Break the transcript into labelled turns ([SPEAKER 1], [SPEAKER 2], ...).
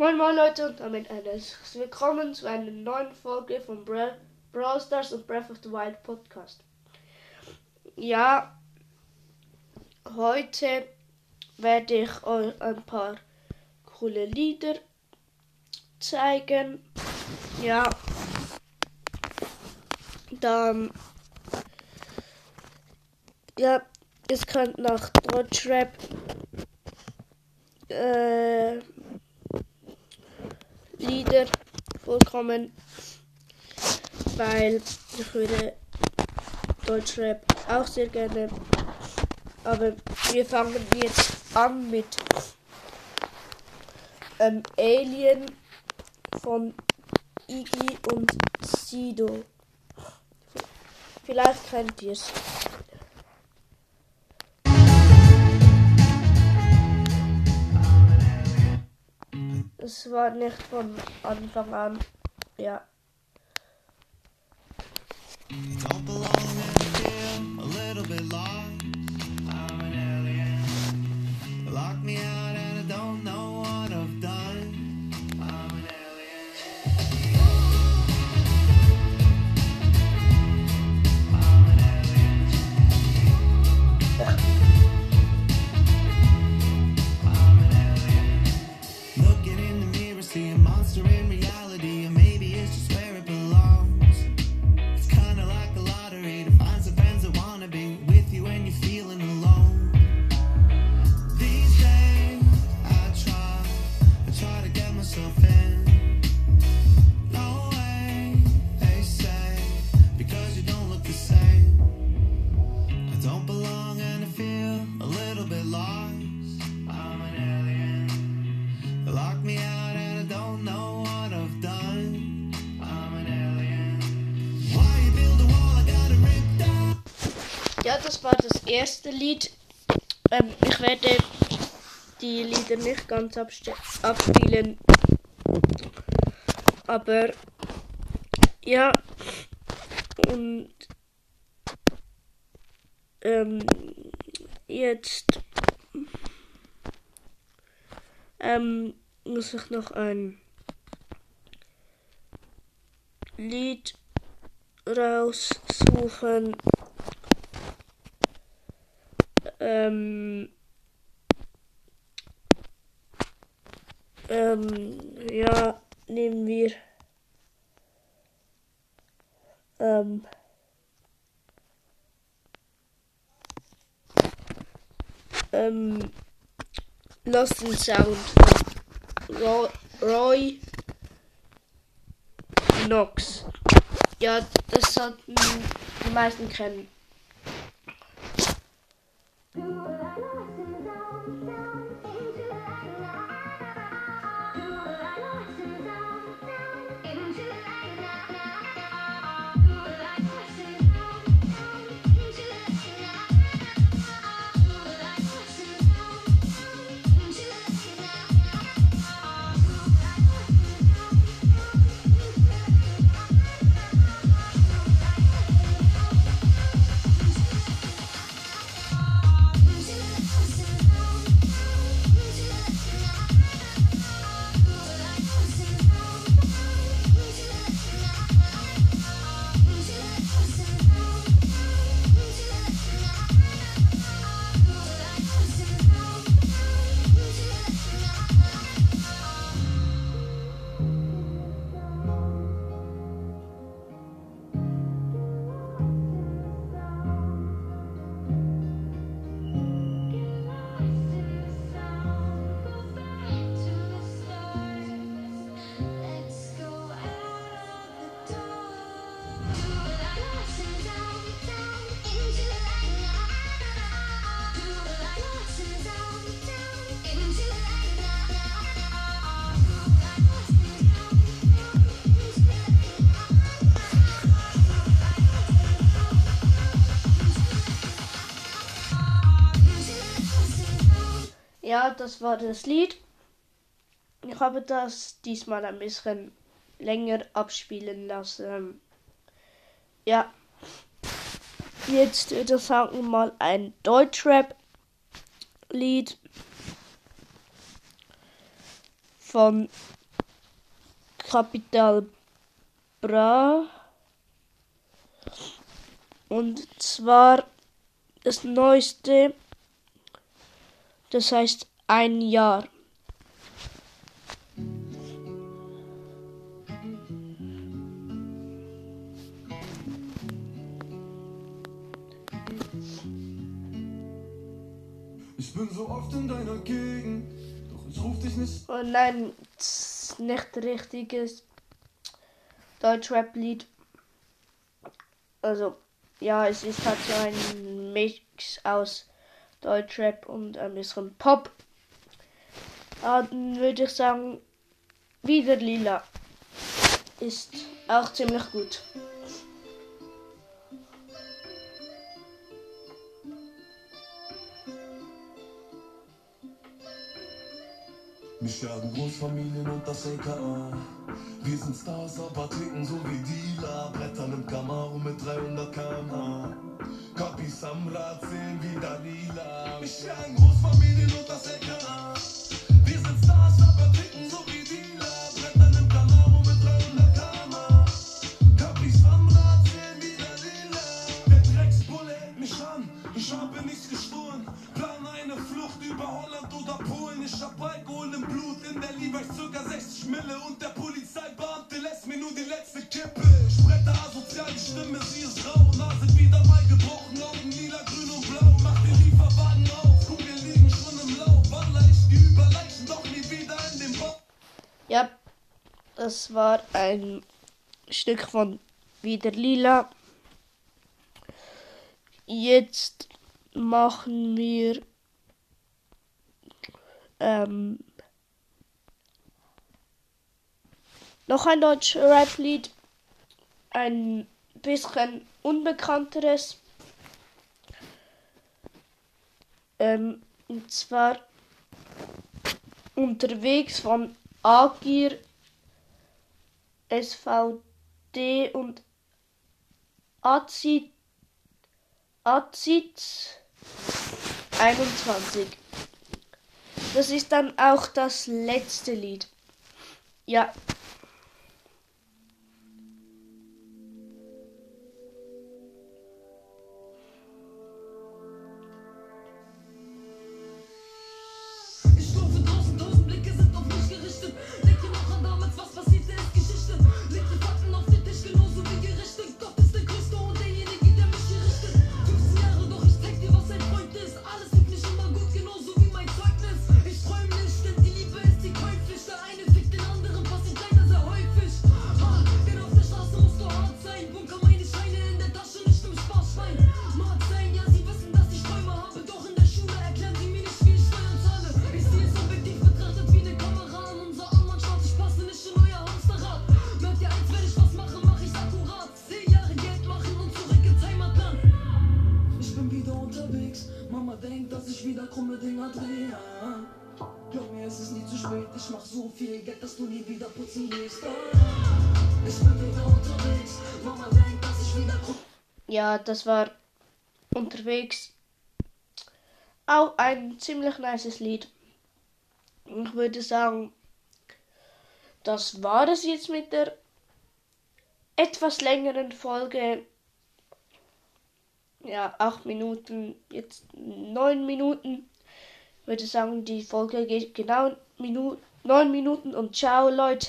[SPEAKER 1] Moin Moin Leute und damit ein herzliches Willkommen zu einer neuen Folge von Bra Brawl Stars und Breath of the Wild Podcast. Ja, heute werde ich euch ein paar coole Lieder zeigen. Ja, dann ja, es könnt nach Deutschrap äh, Lieder vorkommen, weil ich würde Deutschrap auch sehr gerne. Aber wir fangen jetzt an mit ähm, Alien von Iggy und Sido. Vielleicht kennt ihr es. Es war nicht von Anfang an. Ja. Das war das erste Lied. Ähm, ich werde die Lieder nicht ganz abspielen. Aber ja, und ähm, jetzt ähm, muss ich noch ein Lied raussuchen. Ähm, ähm, ja, nehmen wir ähm, ähm, Lost in Sound Roy, Roy Knox. Ja, das sollten die meisten kennen. to Ja, das war das Lied. Ich habe das diesmal ein bisschen länger abspielen lassen. Ja. Jetzt würde ich sagen mal ein Deutschrap-Lied von Capital Bra. Und zwar das neueste, das heißt ein Jahr.
[SPEAKER 2] Ich bin so oft in deiner Gegend, doch ich ruf dich nicht.
[SPEAKER 1] Oh nein, nicht richtiges Deutschrap-Lied. Also, ja, es ist halt so ein Mix aus Deutschrap und ein bisschen Pop. Dann würde ich sagen, wieder lila. Ist auch ziemlich gut.
[SPEAKER 2] Mich jagen Großfamilien und das LKA. Wir sind Stars, aber ticken so wie Dealer. Brettern im Camaro mit 300 km/h. Kapis am Rad sehen wieder lila. Mich jagen Großfamilien und das LKA. Wir sind Stars, aber ticken so wie Dealer. Brettern im Camaro mit 300 km/h. Kapis am Rad sehen wieder lila. Der Drecksbulle hält mich an. Ich habe nichts geschworen. Plan eine Flucht über Holland oder Polen. Ich hab Alkohol im Blut. In der Liebe ich circa 60 Mille. Und der Polizeibeamte
[SPEAKER 1] das war ein Stück von Wieder Lila. Jetzt machen wir ähm, noch ein deutsches Rap-Lied. Ein bisschen unbekannteres. Ähm, und zwar unterwegs von Agir, SVD und Azit, Azit 21. Das ist dann auch das letzte Lied. Ja.
[SPEAKER 3] Spät. Ich mach so viel Geld, dass du nie wieder putzen gehst. Ich bin wieder unterwegs. Mama denkt, dass ich wieder
[SPEAKER 1] Ja, das war unterwegs. Auch ein ziemlich nices Lied. Ich würde sagen, das war es jetzt mit der etwas längeren Folge. Ja, acht Minuten, jetzt neun Minuten. Ich würde sagen, die Folge geht genau Minu neun Minuten und ciao Leute.